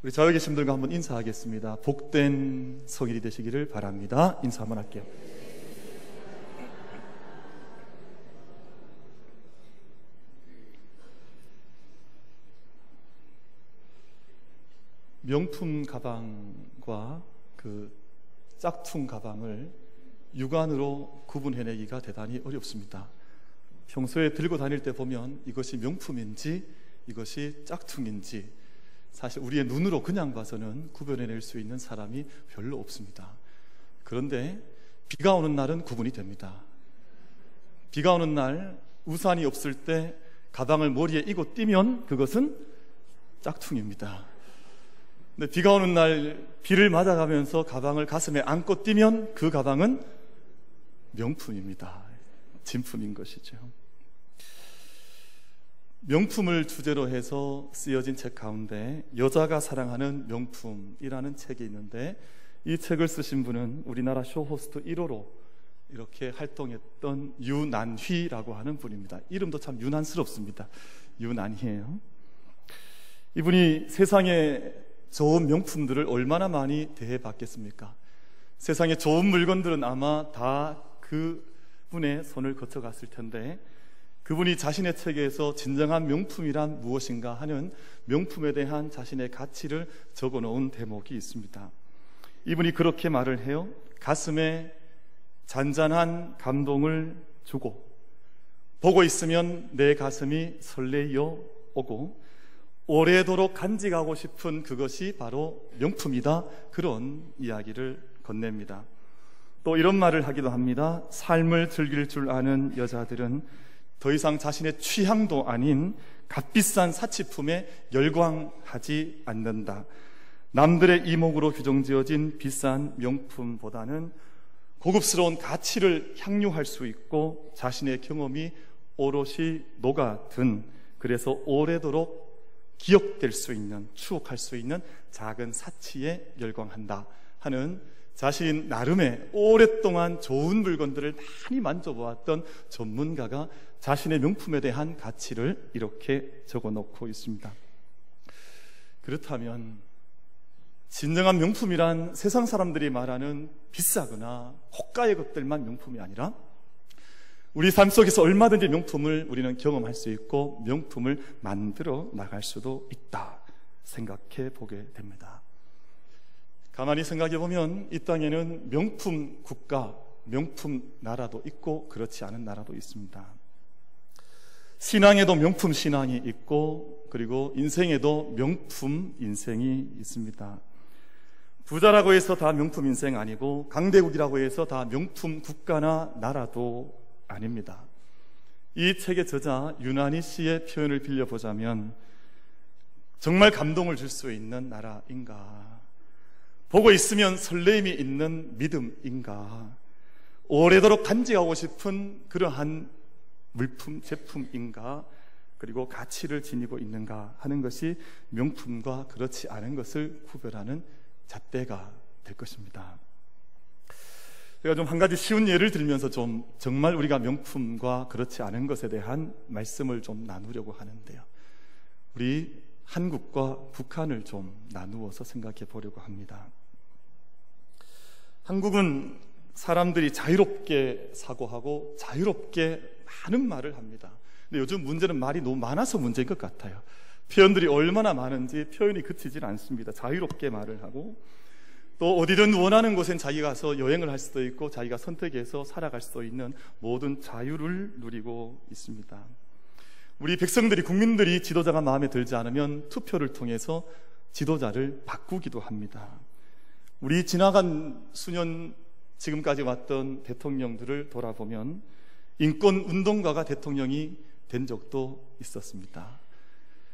우리 자외 계신 분들과 한번 인사하겠습니다. 복된 성일이 되시기를 바랍니다. 인사 한번 할게요. 명품 가방과 그 짝퉁 가방을 육안으로 구분해내기가 대단히 어렵습니다. 평소에 들고 다닐 때 보면 이것이 명품인지 이것이 짝퉁인지 사실 우리의 눈으로 그냥 봐서는 구별해낼 수 있는 사람이 별로 없습니다. 그런데 비가 오는 날은 구분이 됩니다. 비가 오는 날 우산이 없을 때 가방을 머리에 이고 뛰면 그것은 짝퉁입니다. 근데 비가 오는 날 비를 맞아가면서 가방을 가슴에 안고 뛰면 그 가방은 명품입니다. 진품인 것이죠. 명품을 주제로 해서 쓰여진 책 가운데 여자가 사랑하는 명품이라는 책이 있는데 이 책을 쓰신 분은 우리나라 쇼호스트 1호로 이렇게 활동했던 유난희라고 하는 분입니다. 이름도 참 유난스럽습니다. 유난희예요. 이분이 세상에 좋은 명품들을 얼마나 많이 대해봤겠습니까? 세상에 좋은 물건들은 아마 다 그분의 손을 거쳐갔을 텐데 그분이 자신의 책에서 진정한 명품이란 무엇인가 하는 명품에 대한 자신의 가치를 적어 놓은 대목이 있습니다. 이분이 그렇게 말을 해요. 가슴에 잔잔한 감동을 주고 보고 있으면 내 가슴이 설레어 오고 오래도록 간직하고 싶은 그것이 바로 명품이다. 그런 이야기를 건넵니다. 또 이런 말을 하기도 합니다. 삶을 즐길 줄 아는 여자들은 더 이상 자신의 취향도 아닌 값비싼 사치품에 열광하지 않는다. 남들의 이목으로 규정지어진 비싼 명품보다는 고급스러운 가치를 향유할 수 있고 자신의 경험이 오롯이 녹아든 그래서 오래도록 기억될 수 있는, 추억할 수 있는 작은 사치에 열광한다 하는 자신 나름의 오랫동안 좋은 물건들을 많이 만져보았던 전문가가 자신의 명품에 대한 가치를 이렇게 적어 놓고 있습니다. 그렇다면 진정한 명품이란 세상 사람들이 말하는 비싸거나 고가의 것들만 명품이 아니라 우리 삶 속에서 얼마든지 명품을 우리는 경험할 수 있고 명품을 만들어 나갈 수도 있다 생각해 보게 됩니다. 가만히 생각해 보면 이 땅에는 명품 국가, 명품 나라도 있고 그렇지 않은 나라도 있습니다. 신앙에도 명품 신앙이 있고 그리고 인생에도 명품 인생이 있습니다. 부자라고 해서 다 명품 인생 아니고 강대국이라고 해서 다 명품 국가나 나라도 아닙니다. 이 책의 저자 유난히 씨의 표현을 빌려보자면 정말 감동을 줄 수 있는 나라인가? 보고 있으면 설레임이 있는 믿음인가? 오래도록 간직하고 싶은 그러한 물품, 제품인가? 그리고 가치를 지니고 있는가 하는 것이 명품과 그렇지 않은 것을 구별하는 잣대가 될 것입니다. 제가 좀 한 가지 쉬운 예를 들면서 좀 정말 우리가 명품과 그렇지 않은 것에 대한 말씀을 좀 나누려고 하는데요. 우리 한국과 북한을 좀 나누어서 생각해 보려고 합니다. 한국은 사람들이 자유롭게 사고하고 자유롭게 많은 말을 합니다. 근데 요즘 문제는 말이 너무 많아서 문제인 것 같아요. 표현들이 얼마나 많은지 표현이 그치질 않습니다. 자유롭게 말을 하고 또 어디든 원하는 곳엔 자기가 가서 여행을 할 수도 있고 자기가 선택해서 살아갈 수도 있는 모든 자유를 누리고 있습니다. 우리 백성들이 국민들이 지도자가 마음에 들지 않으면 투표를 통해서 지도자를 바꾸기도 합니다. 우리 지나간 수년 지금까지 왔던 대통령들을 돌아보면 인권 운동가가 대통령이 된 적도 있었습니다.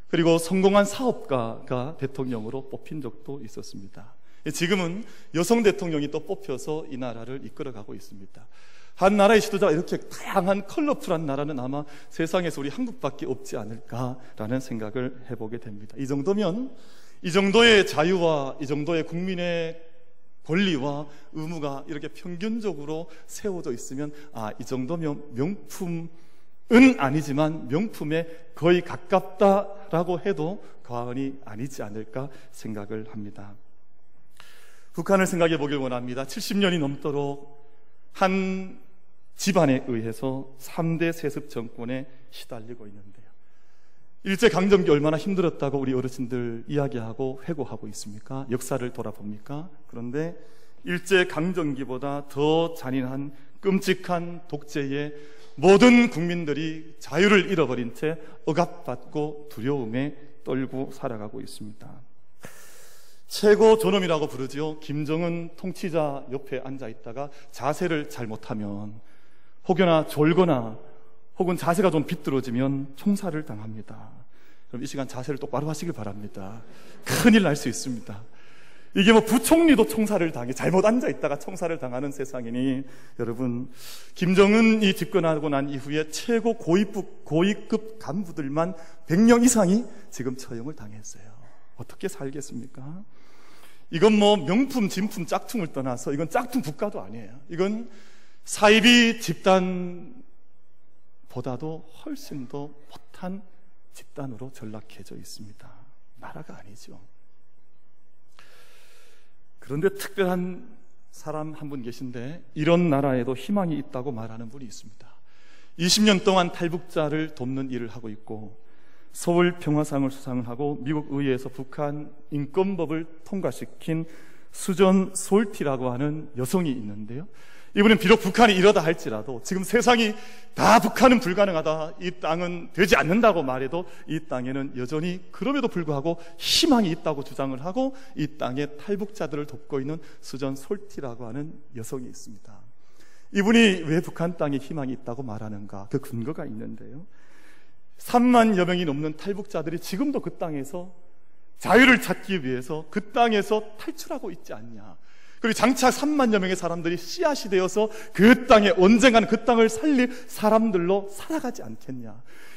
그리고 성공한 사업가가 대통령으로 뽑힌 적도 있었습니다. 지금은 여성 대통령이 또 뽑혀서 이 나라를 이끌어가고 있습니다. 한 나라의 지도자가 이렇게 다양한 컬러풀한 나라는 아마 세상에서 우리 한국밖에 없지 않을까라는 생각을 해보게 됩니다. 이 정도면 이 정도의 자유와 이 정도의 국민의 권리와 의무가 이렇게 평균적으로 세워져 있으면 아, 이 정도면 명품 아니지만 명품에 거의 가깝다라고 해도 과언이 아니지 않을까 생각을 합니다. 북한을 생각해 보길 원합니다. 70년이 넘도록 한 집안에 의해서 3대 세습 정권에 시달리고 있는데요. 일제 강점기 얼마나 힘들었다고 우리 어르신들 이야기하고 회고하고 있습니까? 역사를 돌아봅니까? 그런데 일제 강점기보다 더 잔인한 끔찍한 독재에 모든 국민들이 자유를 잃어버린 채 억압받고 두려움에 떨고 살아가고 있습니다. 최고 존엄이라고 부르지요. 김정은 통치자 옆에 앉아 있다가 자세를 잘못하면 혹여나 졸거나 혹은 자세가 좀 비뚤어지면 총살을 당합니다. 그럼 이 시간 자세를 똑바로 하시길 바랍니다. 큰일 날 수 있습니다. 이게 뭐 부총리도 총살을 당해 잘못 앉아 있다가 총살을 당하는 세상이니 여러분 김정은이 집권하고 난 이후에 최고 고위급, 고위급 간부들만 100명 이상이 지금 처형을 당했어요. 어떻게 살겠습니까? 이건 뭐 명품, 진품, 짝퉁을 떠나서 이건 짝퉁 국가도 아니에요. 이건 사이비 집단 보다도 훨씬 더 못한 집단으로 전락해져 있습니다. 나라가 아니죠. 그런데 특별한 사람 한 분 계신데 이런 나라에도 희망이 있다고 말하는 분이 있습니다. 20년 동안 탈북자를 돕는 일을 하고 있고 서울 평화상을 수상을 하고 미국 의회에서 북한 인권법을 통과시킨 수전 솔티라고 하는 여성이 있는데요. 이분은 비록 북한이 이러다 할지라도 지금 세상이 다 북한은 불가능하다. 이 땅은 되지 않는다고 말해도 이 땅에는 여전히 그럼에도 불구하고 희망이 있다고 주장을 하고 이 땅에 탈북자들을 돕고 있는 수전 솔티라고 하는 여성이 있습니다. 이분이 왜 북한 땅에 희망이 있다고 말하는가? 그 근거가 있는데요. 3만여 명이 넘는 탈북자들이 지금도 그 땅에서 자유를 찾기 위해서 그 땅에서 탈출하고 있지 않냐. 그리고 장차 3만여 명의 사람들이 씨앗이 되어서 그 땅에 언젠가는 그 땅을 살릴 사람들로 살아가지 않겠냐.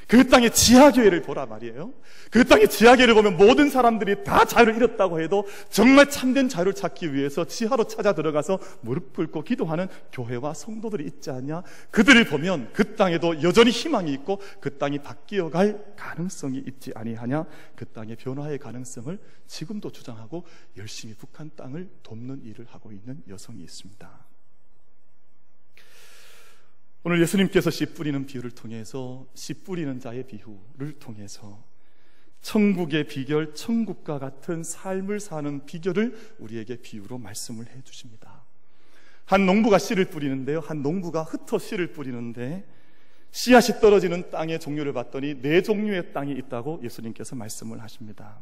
그 땅의 지하교회를 보라 말이에요. 그 땅의 지하교회를 보면 모든 사람들이 다 자유를 잃었다고 해도 정말 참된 자유를 찾기 위해서 지하로 찾아 들어가서 무릎 꿇고 기도하는 교회와 성도들이 있지 않냐. 그들을 보면 그 땅에도 여전히 희망이 있고 그 땅이 바뀌어 갈 가능성이 있지 아니하냐. 그 땅의 변화의 가능성을 지금도 주장하고 열심히 북한 땅을 돕는 일을 하고 있는 여성이 있습니다. 오늘 예수님께서 씨 뿌리는 비유를 통해서 씨 뿌리는 자의 비유를 통해서 천국의 비결, 천국과 같은 삶을 사는 비결을 우리에게 비유로 말씀을 해 주십니다. 한 농부가 씨를 뿌리는데요. 한 농부가 흩어 씨를 뿌리는데 씨앗이 떨어지는 땅의 종류를 봤더니 네 종류의 땅이 있다고 예수님께서 말씀을 하십니다.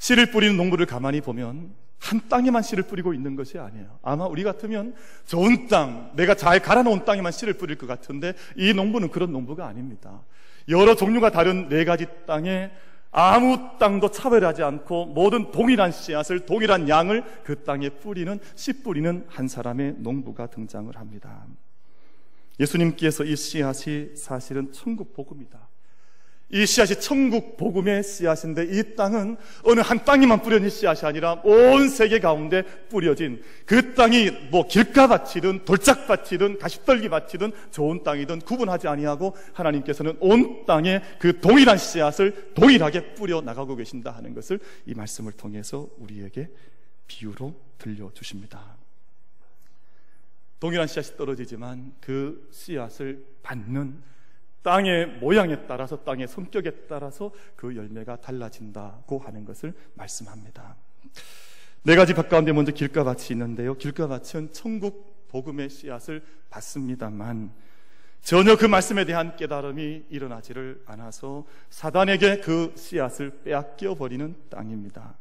씨를 뿌리는 농부를 가만히 보면 한 땅에만 씨를 뿌리고 있는 것이 아니에요. 아마 우리 같으면 좋은 땅, 내가 잘 갈아 놓은 땅에만 씨를 뿌릴 것 같은데 이 농부는 그런 농부가 아닙니다. 여러 종류가 다른 네 가지 땅에 아무 땅도 차별하지 않고 모든 동일한 씨앗을 동일한 양을 그 땅에 뿌리는 씨 뿌리는 한 사람의 농부가 등장을 합니다. 예수님께서 이 씨앗이 사실은 천국 복음이다. 이 씨앗이 천국 복음의 씨앗인데 이 땅은 어느 한 땅에만 뿌려진 씨앗이 아니라 온 세계 가운데 뿌려진 그 땅이 뭐 길가밭이든 돌짝밭이든 가시떨기밭이든 좋은 땅이든 구분하지 아니하고 하나님께서는 온 땅에 그 동일한 씨앗을 동일하게 뿌려 나가고 계신다 하는 것을 이 말씀을 통해서 우리에게 비유로 들려주십니다. 동일한 씨앗이 떨어지지만 그 씨앗을 받는 땅의 모양에 따라서 땅의 성격에 따라서 그 열매가 달라진다고 하는 것을 말씀합니다. 네 가지 밭 가운데 먼저 길가밭이 있는데요. 길가밭은 천국 복음의 씨앗을 받습니다만 전혀 그 말씀에 대한 깨달음이 일어나지를 않아서 사단에게 그 씨앗을 빼앗겨 버리는 땅입니다.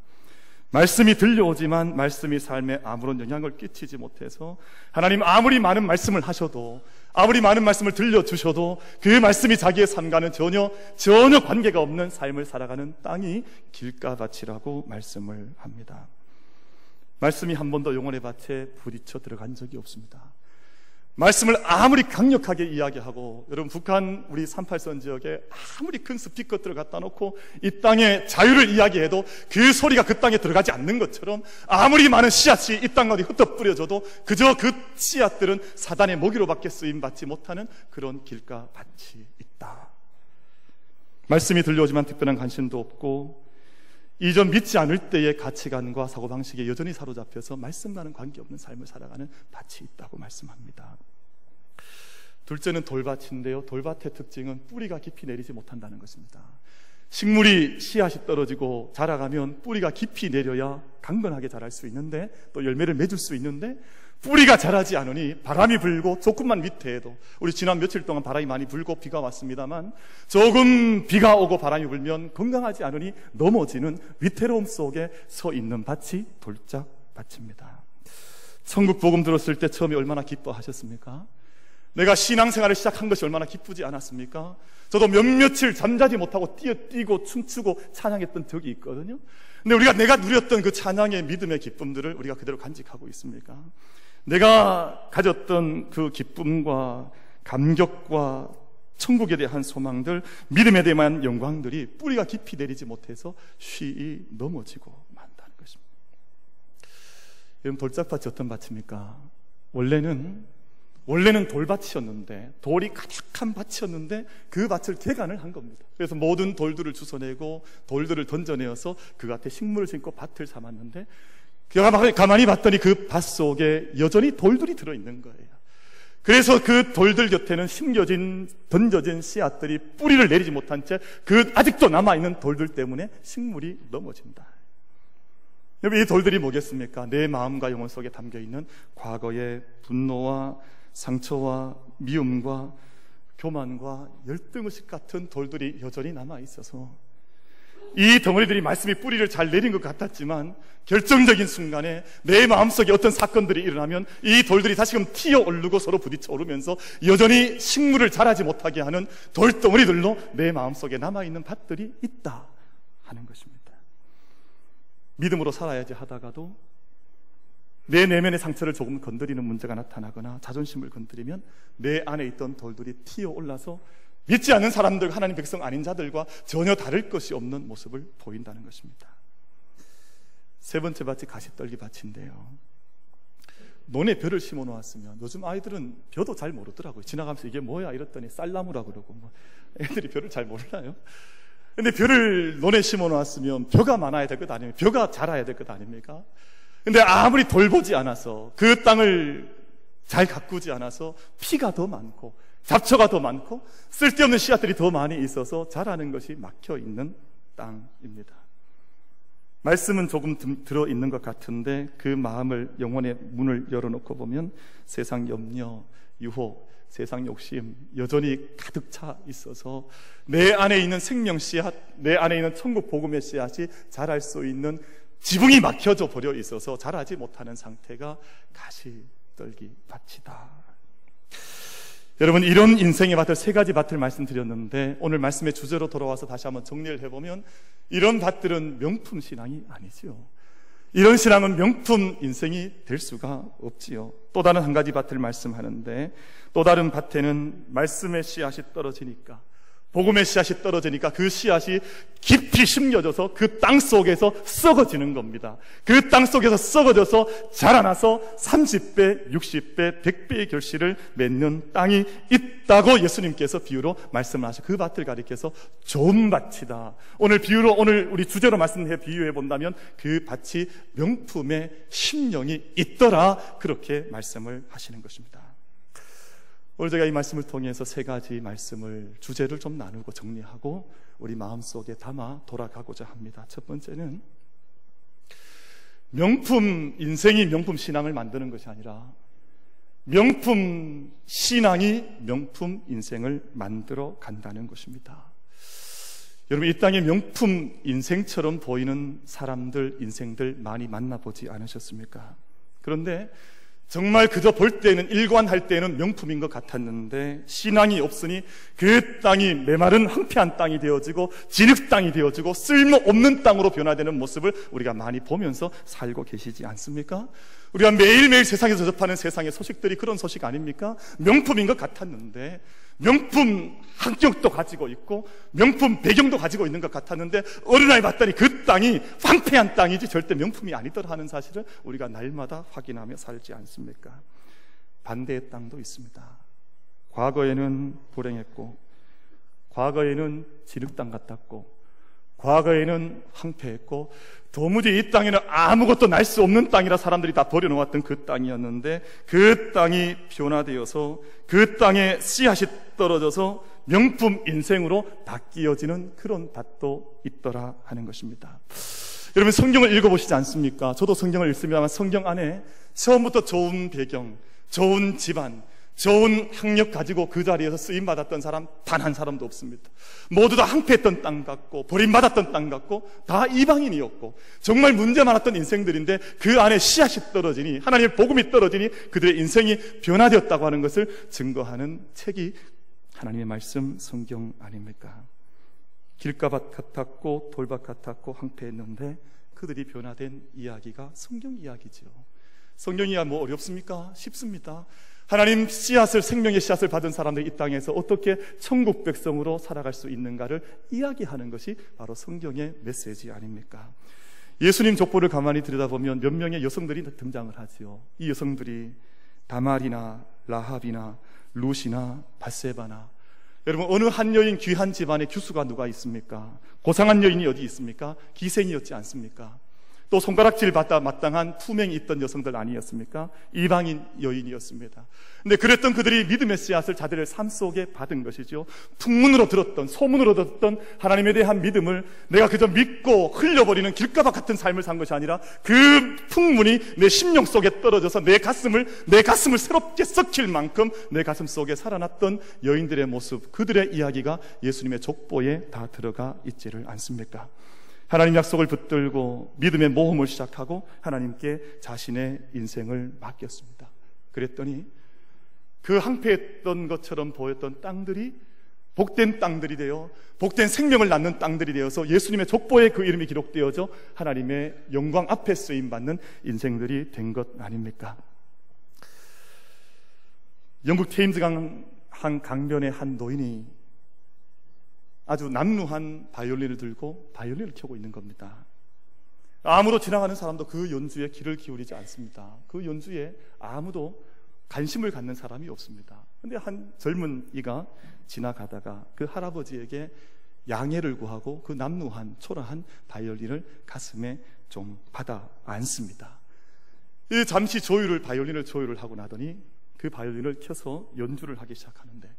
말씀이 들려오지만 말씀이 삶에 아무런 영향을 끼치지 못해서 하나님 아무리 많은 말씀을 하셔도 아무리 많은 말씀을 들려주셔도 그 말씀이 자기의 삶과는 전혀 전혀 관계가 없는 삶을 살아가는 땅이 길가밭이라고 말씀을 합니다. 말씀이 한 번도 영혼의 밭에 부딪혀 들어간 적이 없습니다. 말씀을 아무리 강력하게 이야기하고 여러분 북한 우리 38선 지역에 아무리 큰 스피커들을 갖다 놓고 이 땅의 자유를 이야기해도 그 소리가 그 땅에 들어가지 않는 것처럼 아무리 많은 씨앗이 이 땅 어디 흩어 뿌려져도 그저 그 씨앗들은 사단의 먹이로밖에 쓰임 받지 못하는 그런 길가 밭이 있다. 말씀이 들려오지만 특별한 관심도 없고 이전 믿지 않을 때의 가치관과 사고방식에 여전히 사로잡혀서 말씀과는 관계없는 삶을 살아가는 밭이 있다고 말씀합니다. 둘째는 돌밭인데요. 돌밭의 특징은 뿌리가 깊이 내리지 못한다는 것입니다. 식물이 씨앗이 떨어지고 자라가면 뿌리가 깊이 내려야 강건하게 자랄 수 있는데 또 열매를 맺을 수 있는데 뿌리가 자라지 않으니 바람이 불고 조금만 밑에 해도 우리 지난 며칠 동안 바람이 많이 불고 비가 왔습니다만 조금 비가 오고 바람이 불면 건강하지 않으니 넘어지는 위태로움 속에 서 있는 밭이 돌짝 밭입니다. 천국 복음 들었을 때 처음에 얼마나 기뻐하셨습니까? 내가 신앙생활을 시작한 것이 얼마나 기쁘지 않았습니까? 저도 몇 며칠 잠자지 못하고 뛰어뛰고 춤추고 찬양했던 적이 있거든요. 근데 우리가 내가 누렸던 그 찬양의 믿음의 기쁨들을 우리가 그대로 간직하고 있습니까? 내가 가졌던 그 기쁨과 감격과 천국에 대한 소망들, 믿음에 대한 영광들이 뿌리가 깊이 내리지 못해서 쉬이 넘어지고 만다는 것입니다. 여러분, 돌짝밭이 어떤 밭입니까? 원래는, 원래는 돌밭이었는데, 돌이 가득한 밭이었는데, 그 밭을 개간을 한 겁니다. 그래서 모든 돌들을 주워내고, 돌들을 던져내어서 그 밭에 식물을 심고 밭을 삼았는데, 가만히 봤더니 그 밭 속에 여전히 돌들이 들어 있는 거예요. 그래서 그 돌들 곁에는 심겨진, 던져진 씨앗들이 뿌리를 내리지 못한 채 그 아직도 남아 있는 돌들 때문에 식물이 넘어진다. 여러분, 이 돌들이 뭐겠습니까? 내 마음과 영혼 속에 담겨 있는 과거의 분노와 상처와 미움과 교만과 열등의식 같은 돌들이 여전히 남아 있어서 이 덩어리들이 말씀이 뿌리를 잘 내린 것 같았지만 결정적인 순간에 내 마음속에 어떤 사건들이 일어나면 이 돌들이 다시금 튀어 오르고 서로 부딪혀 오르면서 여전히 식물을 자라지 못하게 하는 돌덩어리들로 내 마음속에 남아있는 밭들이 있다 하는 것입니다. 믿음으로 살아야지 하다가도 내 내면의 상처를 조금 건드리는 문제가 나타나거나 자존심을 건드리면 내 안에 있던 돌들이 튀어 올라서 믿지 않는 사람들, 하나님 백성 아닌 자들과 전혀 다를 것이 없는 모습을 보인다는 것입니다. 세 번째 밭이 가시떨기 밭인데요. 논에 벼를 심어 놓았으면 요즘 아이들은 벼도 잘 모르더라고요. 지나가면서 이게 뭐야 이랬더니 쌀나무라 그러고 뭐 애들이 벼를 잘 몰라요. 근데 벼를 논에 심어 놓았으면 벼가 많아야 될 것 아닙니까? 벼가 자라야 될 것 아닙니까? 근데 아무리 돌보지 않아서 그 땅을 잘 가꾸지 않아서 피가 더 많고 잡초가 더 많고 쓸데없는 씨앗들이 더 많이 있어서 자라는 것이 막혀 있는 땅입니다. 말씀은 조금 들어 있는 것 같은데 그 마음을 영혼의 문을 열어놓고 보면 세상 염려, 유혹, 세상 욕심 여전히 가득 차 있어서 내 안에 있는 생명 씨앗, 내 안에 있는 천국 복음의 씨앗이 자랄 수 있는 지붕이 막혀져 버려 있어서 자라지 못하는 상태가 가시떨기 밭이다. 여러분 이런 인생의 밭을 세 가지 밭을 말씀드렸는데 오늘 말씀의 주제로 돌아와서 다시 한번 정리를 해보면 이런 밭들은 명품 신앙이 아니지요. 이런 신앙은 명품 인생이 될 수가 없지요. 또 다른 한 가지 밭을 말씀하는데 또 다른 밭에는 말씀의 씨앗이 떨어지니까 복음의 씨앗이 떨어지니까 그 씨앗이 깊이 심겨져서 그 땅 속에서 썩어지는 겁니다. 그 땅 속에서 썩어져서 자라나서 30배, 60배, 100배의 결실을 맺는 땅이 있다고 예수님께서 비유로 말씀하셔. 그 밭을 가리켜서 좋은 밭이다. 오늘 비유로, 오늘 우리 주제로 말씀해 비유해 본다면 그 밭이 명품의 심령이 있더라. 그렇게 말씀을 하시는 것입니다. 오늘 제가 이 말씀을 통해서 세 가지 말씀을 주제를 좀 나누고 정리하고 우리 마음속에 담아 돌아가고자 합니다. 첫 번째는 명품 인생이 명품 신앙을 만드는 것이 아니라 명품 신앙이 명품 인생을 만들어 간다는 것입니다. 여러분 이 땅에 명품 인생처럼 보이는 사람들 인생들 많이 만나보지 않으셨습니까? 그런데 정말 그저 볼 때는 일관할 때는 명품인 것 같았는데 신앙이 없으니 그 땅이 메마른 황폐한 땅이 되어지고 진흙 땅이 되어지고 쓸모없는 땅으로 변화되는 모습을 우리가 많이 보면서 살고 계시지 않습니까? 우리가 매일매일 세상에서 접하는 세상의 소식들이 그런 소식 아닙니까? 명품인 것 같았는데 명품 학격도 가지고 있고 명품 배경도 가지고 있는 것 같았는데 날 봤더니 그 땅이 황폐한 땅이지 절대 명품이 아니더라 하는 사실을 우리가 날마다 확인하며 살지 않습니까? 반대의 땅도 있습니다. 과거에는 불행했고 과거에는 진흙 땅 같았고 과거에는 황폐했고 도무지 이 땅에는 아무것도 날 수 없는 땅이라 사람들이 다 버려놓았던 그 땅이었는데 그 땅이 변화되어서 그 땅에 씨앗이 떨어져서 명품 인생으로 바뀌어지는 그런 밭도 있더라 하는 것입니다. 여러분 성경을 읽어보시지 않습니까? 저도 성경을 읽습니다만 성경 안에 처음부터 좋은 배경, 좋은 집안, 좋은 학력 가지고 그 자리에서 쓰임 받았던 사람 단 한 사람도 없습니다. 모두 다 항폐했던 땅 같고 버림받았던 땅 같고 다 이방인이었고 정말 문제 많았던 인생들인데 그 안에 씨앗이 떨어지니 하나님의 복음이 떨어지니 그들의 인생이 변화되었다고 하는 것을 증거하는 책이 하나님의 말씀 성경 아닙니까? 길가밭 같았고 돌밭 같았고 황폐했는데 그들이 변화된 이야기가 성경 이야기지요. 성경 이야 뭐 어렵습니까? 쉽습니다. 하나님 씨앗을 생명의 씨앗을 받은 사람들 이 땅에서 어떻게 천국 백성으로 살아갈 수 있는가를 이야기하는 것이 바로 성경의 메시지 아닙니까? 예수님 족보를 가만히 들여다보면 몇 명의 여성들이 등장을 하지요. 이 여성들이 다말이나 라합이나 룻이나 밧세바나 여러분 어느 한 여인 귀한 집안의 규수가 누가 있습니까? 고상한 여인이 어디 있습니까? 기생이었지 않습니까? 또 손가락질 받아 마땅한 투명이 있던 여성들 아니었습니까? 이방인 여인이었습니다. 근데 그랬던 그들이 믿음의 씨앗을 자들의 삶 속에 받은 것이죠. 풍문으로 들었던, 소문으로 들었던 하나님에 대한 믿음을 내가 그저 듣고 흘려버리는 길가밭 같은 삶을 산 것이 아니라 그 풍문이 내 심령 속에 떨어져서 내 가슴을, 내 가슴을 새롭게 썩힐 만큼 내 가슴 속에 살아났던 여인들의 모습, 그들의 이야기가 예수님의 족보에 다 들어가 있지를 않습니까? 하나님 약속을 붙들고 믿음의 모험을 시작하고 하나님께 자신의 인생을 맡겼습니다. 그랬더니 그 항폐했던 것처럼 보였던 땅들이 복된 땅들이 되어 복된 생명을 낳는 땅들이 되어서 예수님의 족보에 그 이름이 기록되어져 하나님의 영광 앞에 쓰임 받는 인생들이 된 것 아닙니까? 영국 테임즈 강 강변의 한 노인이 아주 남루한 바이올린을 들고 바이올린을 켜고 있는 겁니다. 아무로 지나가는 사람도 그 연주에 귀를 기울이지 않습니다. 그 연주에 아무도 관심을 갖는 사람이 없습니다. 근데 한 젊은 이가 지나가다가 그 할아버지에게 양해를 구하고 그 남루한 초라한 바이올린을 가슴에 좀 받아 안습니다. 이 잠시 조율을 바이올린을 조율을 하고 나더니 그 바이올린을 켜서 연주를 하기 시작하는데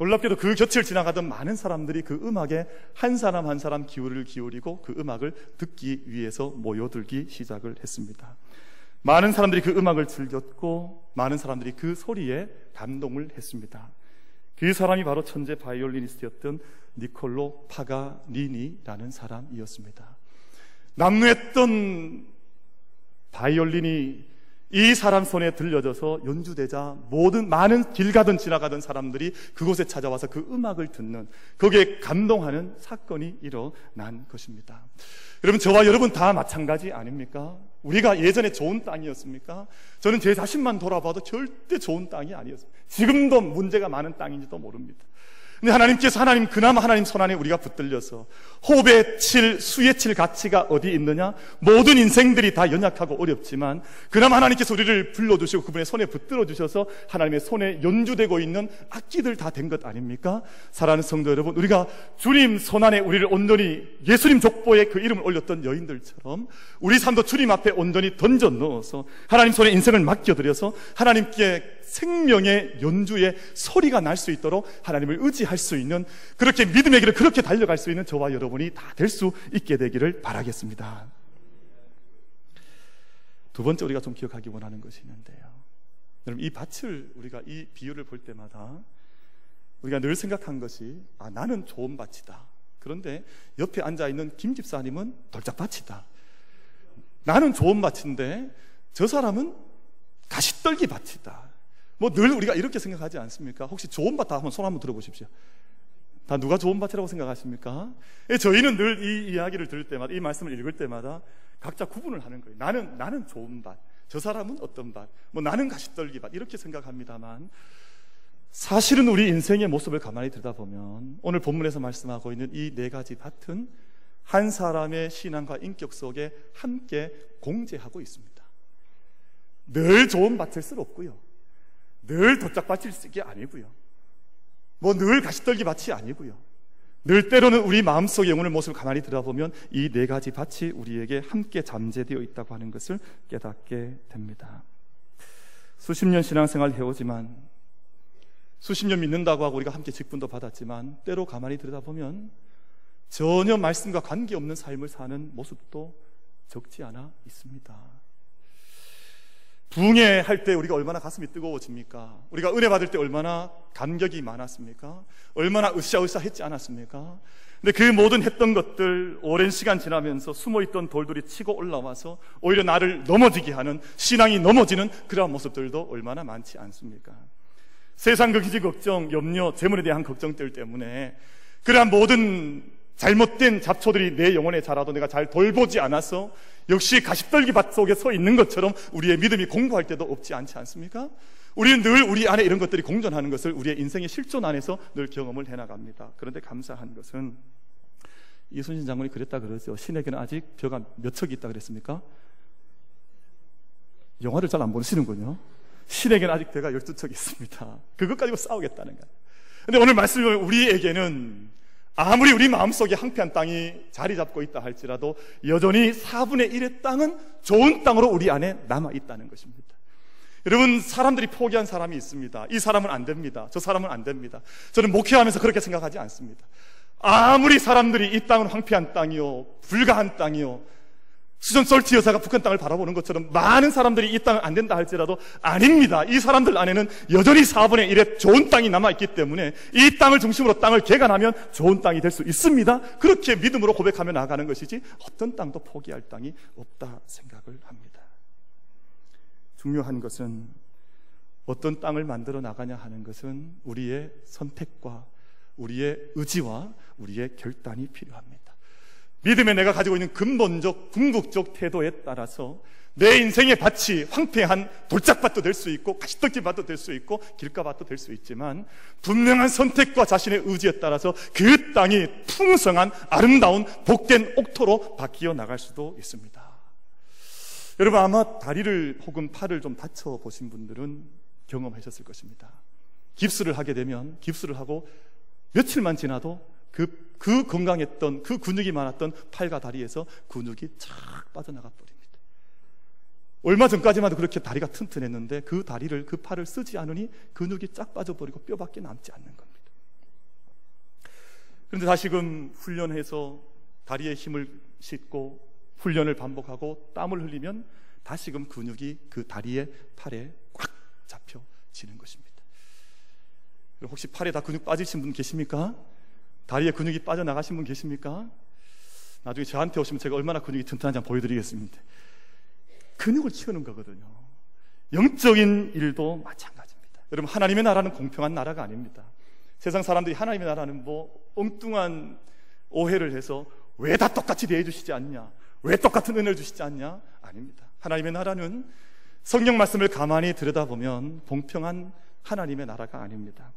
놀랍게도 그 곁을 지나가던 많은 사람들이 그 음악에 한 사람 한 사람 기울을 기울이고 그 음악을 듣기 위해서 모여들기 시작을 했습니다. 많은 사람들이 그 음악을 즐겼고 많은 사람들이 그 소리에 감동을 했습니다. 그 사람이 바로 천재 바이올리니스트였던 니콜로 파가니니라는 사람이었습니다. 남루했던 바이올린이 이 사람 손에 들려져서 연주되자 모든 많은 길 가던 지나가던 사람들이 그곳에 찾아와서 그 음악을 듣는 거기에 감동하는 사건이 일어난 것입니다. 여러분 저와 여러분 다 마찬가지 아닙니까? 우리가 예전에 좋은 땅이었습니까? 저는 제 자신만 돌아봐도 절대 좋은 땅이 아니었습니다. 지금도 문제가 많은 땅인지도 모릅니다. 근데 하나님께서 하나님 그나마 하나님 손안에 우리가 붙들려서 호흡에 칠 수에 칠 가치가 어디 있느냐? 모든 인생들이 다 연약하고 어렵지만 그나마 하나님께서 우리를 불러주시고 그분의 손에 붙들어 주셔서 하나님의 손에 연주되고 있는 악기들 다 된 것 아닙니까? 사랑하는 성도 여러분, 우리가 주님 손안에 우리를 온전히 예수님 족보에 그 이름을 올렸던 여인들처럼 우리 삶도 주님 앞에 온전히 던져 넣어서 하나님 손에 인생을 맡겨드려서 하나님께 생명의 연주의 소리가 날 수 있도록 하나님을 의지 할 수 있는 그렇게 믿음의 길을 그렇게 달려갈 수 있는 저와 여러분이 다 될 수 있게 되기를 바라겠습니다. 두 번째 우리가 좀 기억하기 원하는 것이 있는데요. 여러분 이 밭을 우리가 이 비유를 볼 때마다 우리가 늘 생각한 것이 아 나는 좋은 밭이다. 그런데 옆에 앉아 있는 김 집사님은 돌짝밭이다. 나는 좋은 밭인데 저 사람은 가시떨기 밭이다. 뭐 늘 우리가 이렇게 생각하지 않습니까? 혹시 좋은 밭다 한번 손 한번 들어보십시오. 다 누가 좋은 밭이라고 생각하십니까? 예, 저희는 늘 이 이야기를 들을 때마다 이 말씀을 읽을 때마다 각자 구분을 하는 거예요. 나는 나는 좋은 밭, 저 사람은 어떤 밭, 뭐 나는 가시떨기 밭 이렇게 생각합니다만 사실은 우리 인생의 모습을 가만히 들여다보면 오늘 본문에서 말씀하고 있는 이 네 가지 밭은 한 사람의 신앙과 인격 속에 함께 공제하고 있습니다. 늘 좋은 밭을 쓸 없고요. 늘 도짝밭을 쓰기 아니고요. 뭐 늘 가시떨기 밭이 아니고요. 늘 때로는 우리 마음속의 영혼의 모습을 가만히 들어보면 이 네 가지 밭이 우리에게 함께 잠재되어 있다고 하는 것을 깨닫게 됩니다. 수십 년 신앙생활 해오지만 수십 년 믿는다고 하고 우리가 함께 직분도 받았지만 때로 가만히 들여다보면 전혀 말씀과 관계없는 삶을 사는 모습도 적지 않아 있습니다. 붕해할 때 우리가 얼마나 가슴이 뜨거워집니까? 우리가 은혜 받을 때 얼마나 감격이 많았습니까? 얼마나 으쌰으쌰 했지 않았습니까? 근데 그 모든 했던 것들 오랜 시간 지나면서 숨어있던 돌들이 치고 올라와서 오히려 나를 넘어지게 하는 신앙이 넘어지는 그러한 모습들도 얼마나 많지 않습니까? 세상 극기지 걱정, 염려, 재물에 대한 걱정들 때문에 그러한 모든 잘못된 잡초들이 내 영혼에 자라도 내가 잘 돌보지 않아서 역시 가십떨기 밭 속에 서 있는 것처럼 우리의 믿음이 공부할 때도 없지 않지 않습니까? 우리는 늘 우리 안에 이런 것들이 공존하는 것을 우리의 인생의 실존 안에서 늘 경험을 해나갑니다. 그런데 감사한 것은 이순신 장군이 그랬다 그러죠. 신에게는 아직 벼가 몇 척이 있다 그랬습니까? 영화를 잘 안 보시는군요. 신에게는 아직 벼가 12척 있습니다. 그것 가지고 싸우겠다는 거예요. 근데 오늘 말씀을 우리에게는 아무리 우리 마음속에 항피한 땅이 자리 잡고 있다 할지라도 여전히 4분의 1의 땅은 좋은 땅으로 우리 안에 남아 있다는 것입니다. 여러분, 사람들이 포기한 사람이 있습니다. 이 사람은 안 됩니다. 저 사람은 안 됩니다. 저는 목회하면서 그렇게 생각하지 않습니다. 아무리 사람들이 이 땅은 황폐한 땅이요, 불가한 땅이요, 수전 솔티 여사가 북한 땅을 바라보는 것처럼 많은 사람들이 이 땅은 안 된다 할지라도 아닙니다. 이 사람들 안에는 여전히 4분의 1의 좋은 땅이 남아있기 때문에 이 땅을 중심으로 땅을 개간하면 좋은 땅이 될 수 있습니다. 그렇게 믿음으로 고백하며 나가는 것이지 어떤 땅도 포기할 땅이 없다 생각을 합니다. 중요한 것은 어떤 땅을 만들어 나가냐 하는 것은 우리의 선택과 우리의 의지와 우리의 결단이 필요합니다. 믿음에 내가 가지고 있는 근본적 궁극적 태도에 따라서 내 인생의 밭이 황폐한 돌짝밭도 될 수 있고 가시떡지 밭도 될 수 있고 길가밭도 될 수 있지만 분명한 선택과 자신의 의지에 따라서 그 땅이 풍성한 아름다운 복된 옥토로 바뀌어 나갈 수도 있습니다. 여러분 아마 다리를 혹은 팔을 좀 다쳐 보신 분들은 경험하셨을 것입니다. 깁스를 하게 되면 깁스를 하고 며칠만 지나도 그, 그 건강했던 그 근육이 많았던 팔과 다리에서 근육이 쫙 빠져나가 버립니다. 얼마 전까지만 해도 그렇게 다리가 튼튼했는데 그 다리를 그 팔을 쓰지 않으니 근육이 쫙 빠져버리고 뼈밖에 남지 않는 겁니다. 그런데 다시금 훈련해서 다리에 힘을 싣고 훈련을 반복하고 땀을 흘리면 다시금 근육이 그 다리에 팔에 꽉 잡혀지는 것입니다. 혹시 팔에 다 근육 빠지신 분 계십니까? 다리에 근육이 빠져나가신 분 계십니까? 나중에 저한테 오시면 제가 얼마나 근육이 튼튼한지 한번 보여드리겠습니다. 근육을 키우는 거거든요. 영적인 일도 마찬가지입니다. 여러분, 하나님의 나라는 공평한 나라가 아닙니다. 세상 사람들이 하나님의 나라는 뭐 엉뚱한 오해를 해서 왜 다 똑같이 대해주시지 않냐? 왜 똑같은 은혜를 주시지 않냐? 아닙니다. 하나님의 나라는 성경 말씀을 가만히 들여다보면 공평한 하나님의 나라가 아닙니다.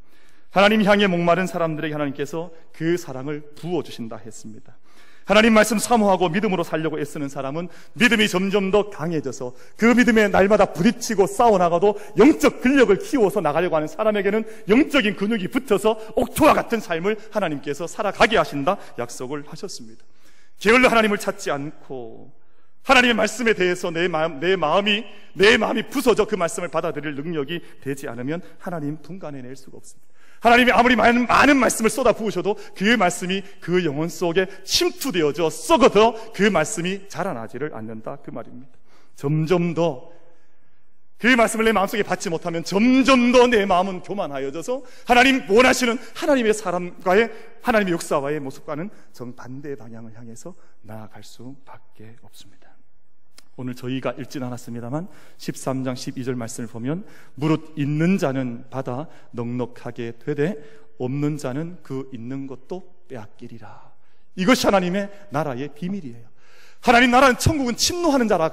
하나님 향해 목마른 사람들에게 하나님께서 그 사랑을 부어주신다 했습니다. 하나님 말씀 사모하고 믿음으로 살려고 애쓰는 사람은 믿음이 점점 더 강해져서 그 믿음에 날마다 부딪히고 싸워나가도 영적 근력을 키워서 나가려고 하는 사람에게는 영적인 근육이 붙어서 옥토와 같은 삶을 하나님께서 살아가게 하신다 약속을 하셨습니다. 게을러 하나님을 찾지 않고 하나님의 말씀에 대해서 내 마음, 내 마음이, 내 마음이 부서져 그 말씀을 받아들일 능력이 되지 않으면 하나님 분간해낼 수가 없습니다. 하나님이 아무리 많은, 많은 말씀을 쏟아 부으셔도 그 말씀이 그 영혼 속에 침투되어져 썩어서 그 말씀이 자라나지를 않는다. 그 말입니다. 점점 더 그 말씀을 내 마음속에 받지 못하면 점점 더 내 마음은 교만하여져서 하나님 원하시는 하나님의 사람과의 하나님의 역사와의 모습과는 정반대 방향을 향해서 나아갈 수밖에 없습니다. 오늘 저희가 읽진 않았습니다만 13장 12절 말씀을 보면 무릇 있는 자는 받아 넉넉하게 되되 없는 자는 그 있는 것도 빼앗기리라. 이것이 하나님의 나라의 비밀이에요. 하나님 나라는 천국은 침노하는 자라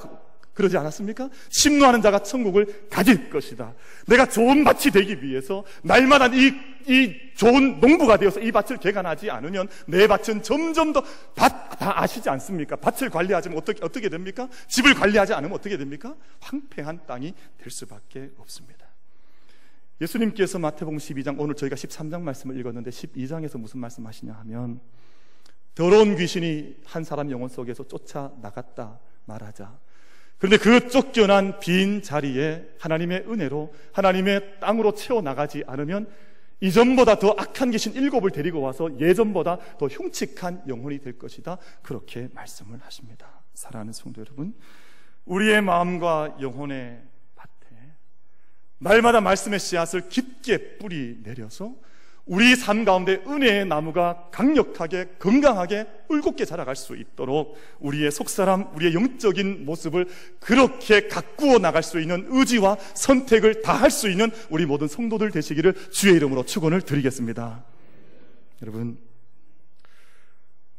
그러지 않았습니까? 침노하는 자가 천국을 가질 것이다. 내가 좋은 밭이 되기 위해서 날마다 이, 이 좋은 농부가 되어서 이 밭을 개간하지 않으면 내 밭은 점점 더 밭, 다 아시지 않습니까? 밭을 관리하지 않으면 어떻게, 어떻게 됩니까? 집을 관리하지 않으면 어떻게 됩니까? 황폐한 땅이 될 수밖에 없습니다. 예수님께서 마태복음 12장, 오늘 저희가 13장 말씀을 읽었는데 12장에서 무슨 말씀 하시냐 하면 더러운 귀신이 한 사람 영혼 속에서 쫓아 나갔다 말하자. 그런데 그 쫓겨난 빈 자리에 하나님의 은혜로 하나님의 땅으로 채워나가지 않으면 이전보다 더 악한 귀신 일곱을 데리고 와서 예전보다 더 흉측한 영혼이 될 것이다. 그렇게 말씀을 하십니다. 사랑하는 성도 여러분, 우리의 마음과 영혼의 밭에 날마다 말씀의 씨앗을 깊게 뿌리 내려서 우리 삶 가운데 은혜의 나무가 강력하게 건강하게 울곱게 자라갈 수 있도록 우리의 속사람, 우리의 영적인 모습을 그렇게 가꾸어 나갈 수 있는 의지와 선택을 다 할 수 있는 우리 모든 성도들 되시기를 주의 이름으로 축원을 드리겠습니다. 여러분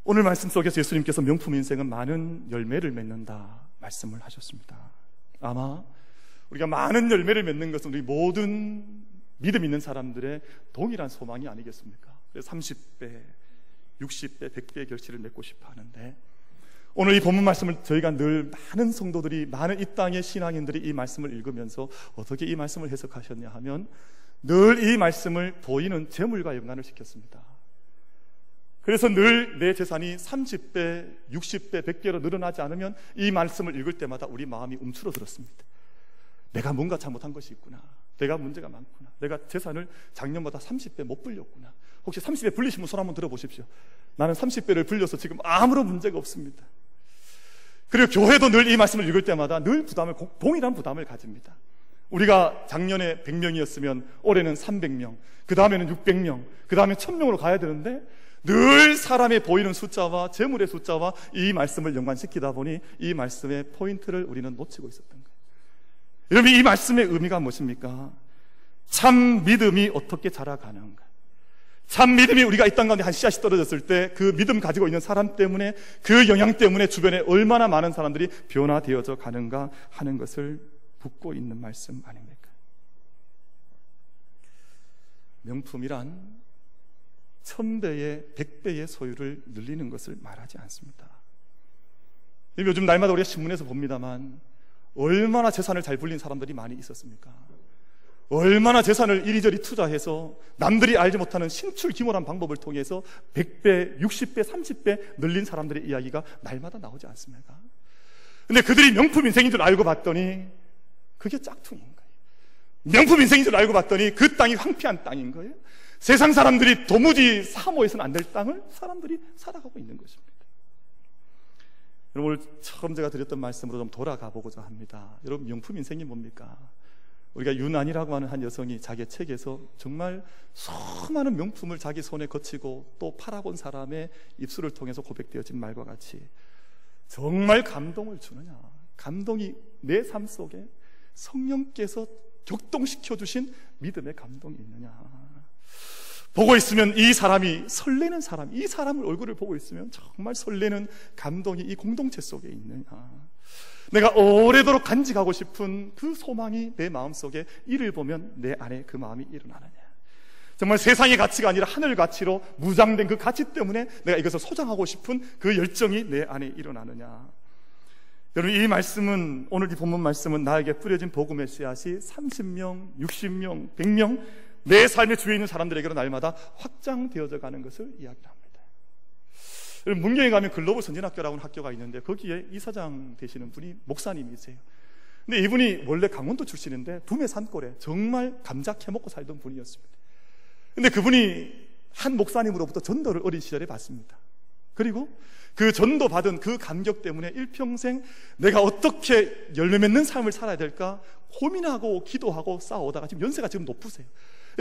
오늘 말씀 속에서 예수님께서 명품 인생은 많은 열매를 맺는다 말씀을 하셨습니다. 아마 우리가 많은 열매를 맺는 것은 우리 모든 믿음 있는 사람들의 동일한 소망이 아니겠습니까? 30배, 60배, 100배의 결실을 맺고 싶어 하는데 오늘 이 본문 말씀을 저희가 늘 많은 성도들이 많은 이 땅의 신앙인들이 이 말씀을 읽으면서 어떻게 이 말씀을 해석하셨냐 하면 늘 이 말씀을 보이는 재물과 연관을 시켰습니다. 그래서 늘 내 재산이 30배, 60배, 100배로 늘어나지 않으면 이 말씀을 읽을 때마다 우리 마음이 움츠러들었습니다. 내가 뭔가 잘못한 것이 있구나. 내가 문제가 많구나. 내가 재산을 작년보다 30배 못 불렸구나. 혹시 30배 불리시면 손 한번 들어보십시오. 나는 30배를 불려서 지금 아무런 문제가 없습니다. 그리고 교회도 늘 이 말씀을 읽을 때마다 늘 부담을, 동일한 부담을 가집니다. 우리가 작년에 100명이었으면 올해는 300명, 그 다음에는 600명, 그 다음에 1000명으로 가야 되는데 늘 사람의 보이는 숫자와 재물의 숫자와 이 말씀을 연관시키다 보니 이 말씀의 포인트를 우리는 놓치고 있었던 거예요. 여러분 이 말씀의 의미가 무엇입니까? 참 믿음이 어떻게 자라가는가? 참 믿음이 우리가 이 땅 가운데 한 씨앗이 떨어졌을 때 그 믿음 가지고 있는 사람 때문에 그 영향 때문에 주변에 얼마나 많은 사람들이 변화되어져 가는가 하는 것을 묻고 있는 말씀 아닙니까? 명품이란 천배의 백배의 소유를 늘리는 것을 말하지 않습니다. 요즘 날마다 우리가 신문에서 봅니다만 얼마나 재산을 잘 불린 사람들이 많이 있었습니까? 얼마나 재산을 이리저리 투자해서 남들이 알지 못하는 신출기몰한 방법을 통해서 100배, 60배, 30배 늘린 사람들의 이야기가 날마다 나오지 않습니까? 근데 그들이 명품 인생인 줄 알고 봤더니 그게 짝퉁인 거예요. 명품 인생인 줄 알고 봤더니 그 땅이 황폐한 땅인 거예요. 세상 사람들이 도무지 사모해서는 안 될 땅을 사람들이 살아가고 있는 것입니다. 여러분 처음 제가 드렸던 말씀으로 좀 돌아가 보고자 합니다. 여러분 명품 인생이 뭡니까? 우리가 유난이라고 하는 한 여성이 자기 책에서 정말 수많은 명품을 자기 손에 거치고 또 팔아본 사람의 입술을 통해서 고백되어진 말과 같이 정말 감동을 주느냐? 감동이 내 삶 속에 성령께서 격동시켜 주신 믿음의 감동이 있느냐? 보고 있으면 이 사람이 설레는 사람, 이 사람을 얼굴을 보고 있으면 정말 설레는 감동이 이 공동체 속에 있느냐. 내가 오래도록 간직하고 싶은 그 소망이 내 마음 속에 이를 보면 내 안에 그 마음이 일어나느냐. 정말 세상의 가치가 아니라 하늘 가치로 무장된 그 가치 때문에 내가 이것을 소장하고 싶은 그 열정이 내 안에 일어나느냐. 여러분, 이 말씀은, 오늘 이 본문 말씀은 나에게 뿌려진 복음의 씨앗이 30명, 60명, 100명, 내 삶의 주위에 있는 사람들에게로 날마다 확장되어져 가는 것을 이야기합니다. 문경에 가면 글로벌 선진학교라고 하는 학교가 있는데 거기에 이사장 되시는 분이 목사님이세요. 근데 이분이 원래 강원도 출신인데 두메 산골에 정말 감자 캐먹고 살던 분이었습니다. 근데 그분이 한 목사님으로부터 전도를 어린 시절에 받습니다. 그리고 그 전도 받은 그 감격 때문에 일평생 내가 어떻게 열매 맺는 삶을 살아야 될까 고민하고 기도하고 싸우다가 지금 연세가 지금 높으세요.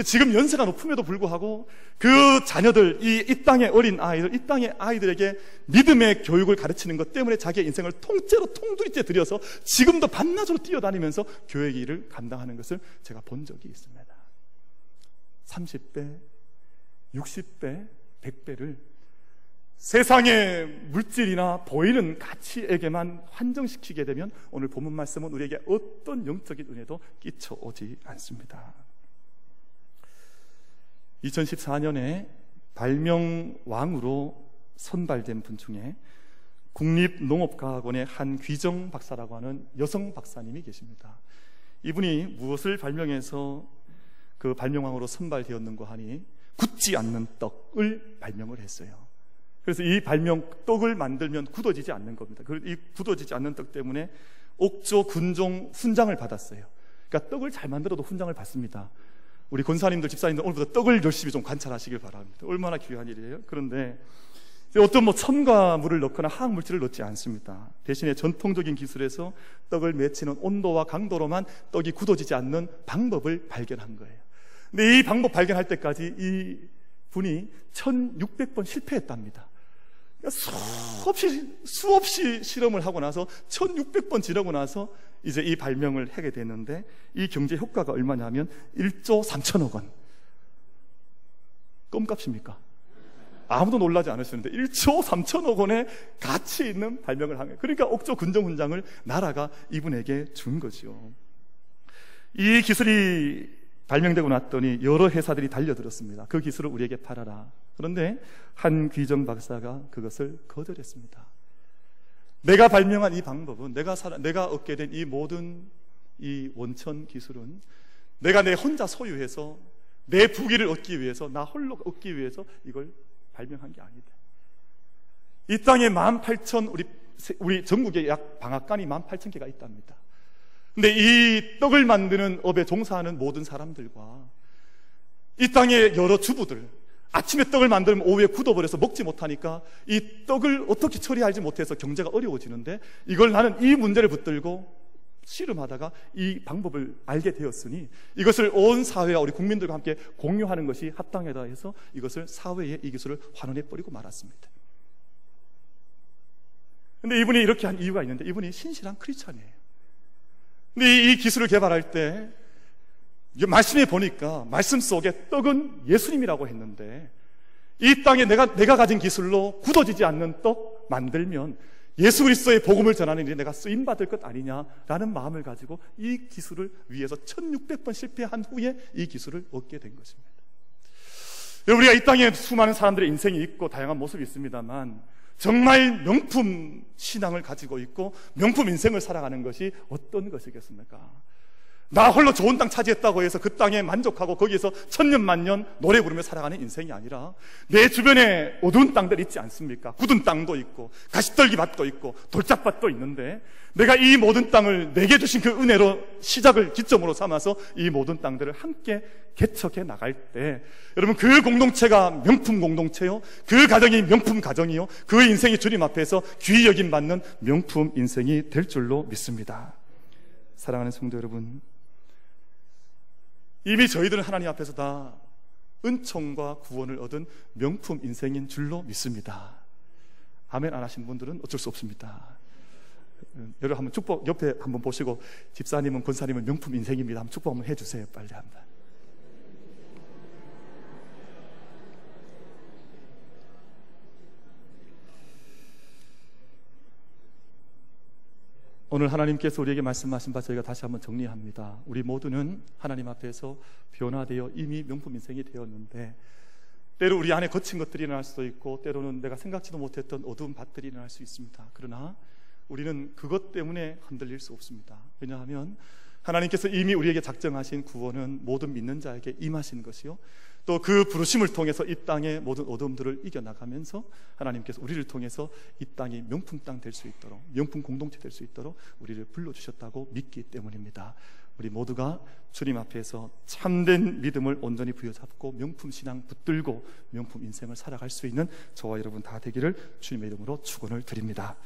지금 연세가 높음에도 불구하고 그 자녀들, 이, 이 땅의 어린 아이들, 이 땅의 아이들에게 믿음의 교육을 가르치는 것 때문에 자기의 인생을 통째로 통두리째 들여서 지금도 반나절로 뛰어다니면서 교육 일을 감당하는 것을 제가 본 적이 있습니다. 30배, 60배, 100배를 세상의 물질이나 보이는 가치에게만 환정시키게 되면 오늘 본문 말씀은 우리에게 어떤 영적인 은혜도 끼쳐오지 않습니다. 2014년에 발명왕으로 선발된 분 중에 국립농업과학원의 한 귀정 박사라고 하는 여성 박사님이 계십니다. 이분이 무엇을 발명해서 그 발명왕으로 선발되었는가 하니 굳지 않는 떡을 발명을 했어요. 그래서 이 발명 떡을 만들면 굳어지지 않는 겁니다. 이 굳어지지 않는 떡 때문에 옥조 군종 훈장을 받았어요. 그러니까 떡을 잘 만들어도 훈장을 받습니다. 우리 권사님들, 집사님들 오늘부터 떡을 열심히 좀 관찰하시길 바랍니다. 얼마나 귀한 일이에요. 그런데 어떤 뭐 첨가물을 넣거나 화학 물질을 넣지 않습니다. 대신에 전통적인 기술에서 떡을 맺히는 온도와 강도로만 떡이 굳어지지 않는 방법을 발견한 거예요. 근데 이 방법 발견할 때까지 이 분이 1600번 실패했답니다. 그러니까 수없이, 수없이 실험을 하고 나서 1600번 지나고 나서 이제 이 발명을 하게 됐는데 이 경제 효과가 얼마냐면 1조 3천억 원. 껌값입니까? 아무도 놀라지 않으시는데 1조 3천억 원의 가치 있는 발명을 한 거예요. 그러니까 옥조 군정훈장을 나라가 이분에게 준 거죠. 이 기술이 발명되고 났더니 여러 회사들이 달려들었습니다. 그 기술을 우리에게 팔아라. 그런데 한 귀정 박사가 그것을 거절했습니다. 내가 발명한 이 방법은 내가 살아, 내가 얻게 된 이 모든 이 원천 기술은 내가 내 혼자 소유해서 내 부귀를 얻기 위해서 나 홀로 얻기 위해서 이걸 발명한 게 아니다. 이 땅에 18,000 우리 우리 전국에 약 방앗간이 18,000개가 있답니다. 근데 이 떡을 만드는 업에 종사하는 모든 사람들과 이 땅의 여러 주부들 아침에 떡을 만들면 오후에 굳어버려서 먹지 못하니까 이 떡을 어떻게 처리하지 못해서 경제가 어려워지는데 이걸 나는 이 문제를 붙들고 씨름하다가 이 방법을 알게 되었으니 이것을 온 사회와 우리 국민들과 함께 공유하는 것이 합당하다 해서 이것을 사회에 이 기술을 환원해 버리고 말았습니다. 근데 이분이 이렇게 한 이유가 있는데 이분이 신실한 크리스찬이에요. 근데 이 기술을 개발할 때 말씀에 보니까 말씀 속에 떡은 예수님이라고 했는데 이 땅에 내가 내가 가진 기술로 굳어지지 않는 떡 만들면 예수 그리스도의 복음을 전하는 일에 내가 쓰임 받을 것 아니냐라는 마음을 가지고 이 기술을 위해서 1600번 실패한 후에 이 기술을 얻게 된 것입니다. 우리가 이 땅에 수많은 사람들의 인생이 있고 다양한 모습이 있습니다만 정말 명품 신앙을 가지고 있고 명품 인생을 살아가는 것이 어떤 것이겠습니까? 나 홀로 좋은 땅 차지했다고 해서 그 땅에 만족하고 거기에서 천년 만년 노래 부르며 살아가는 인생이 아니라 내 주변에 어두운 땅들 있지 않습니까? 굳은 땅도 있고 가시떨기 밭도 있고 돌짝밭도 있는데 내가 이 모든 땅을 내게 주신 그 은혜로 시작을 기점으로 삼아서 이 모든 땅들을 함께 개척해 나갈 때 여러분 그 공동체가 명품 공동체요? 그 가정이 명품 가정이요? 그 인생이 주님 앞에서 귀히 여김 받는 명품 인생이 될 줄로 믿습니다. 사랑하는 성도 여러분 이미 저희들은 하나님 앞에서 다 은총과 구원을 얻은 명품 인생인 줄로 믿습니다. 아멘 안 하신 분들은 어쩔 수 없습니다. 여러분 한번 축복 옆에 한번 보시고 집사님은 권사님은 명품 인생입니다. 한번 축복 한번 해주세요. 빨리 한번. 오늘 하나님께서 우리에게 말씀하신 바 저희가 다시 한번 정리합니다. 우리 모두는 하나님 앞에서 변화되어 이미 명품 인생이 되었는데 때로 우리 안에 거친 것들이 일어날 수도 있고 때로는 내가 생각지도 못했던 어두운 밭들이 일어날 수 있습니다. 그러나 우리는 그것 때문에 흔들릴 수 없습니다. 왜냐하면 하나님께서 이미 우리에게 작정하신 구원은 모든 믿는 자에게 임하신 것이요. 또 그 부르심을 통해서 이 땅의 모든 어둠들을 이겨나가면서 하나님께서 우리를 통해서 이 땅이 명품 땅 될 수 있도록 명품 공동체 될 수 있도록 우리를 불러주셨다고 믿기 때문입니다. 우리 모두가 주님 앞에서 참된 믿음을 온전히 부여잡고 명품 신앙 붙들고 명품 인생을 살아갈 수 있는 저와 여러분 다 되기를 주님의 이름으로 축원을 드립니다.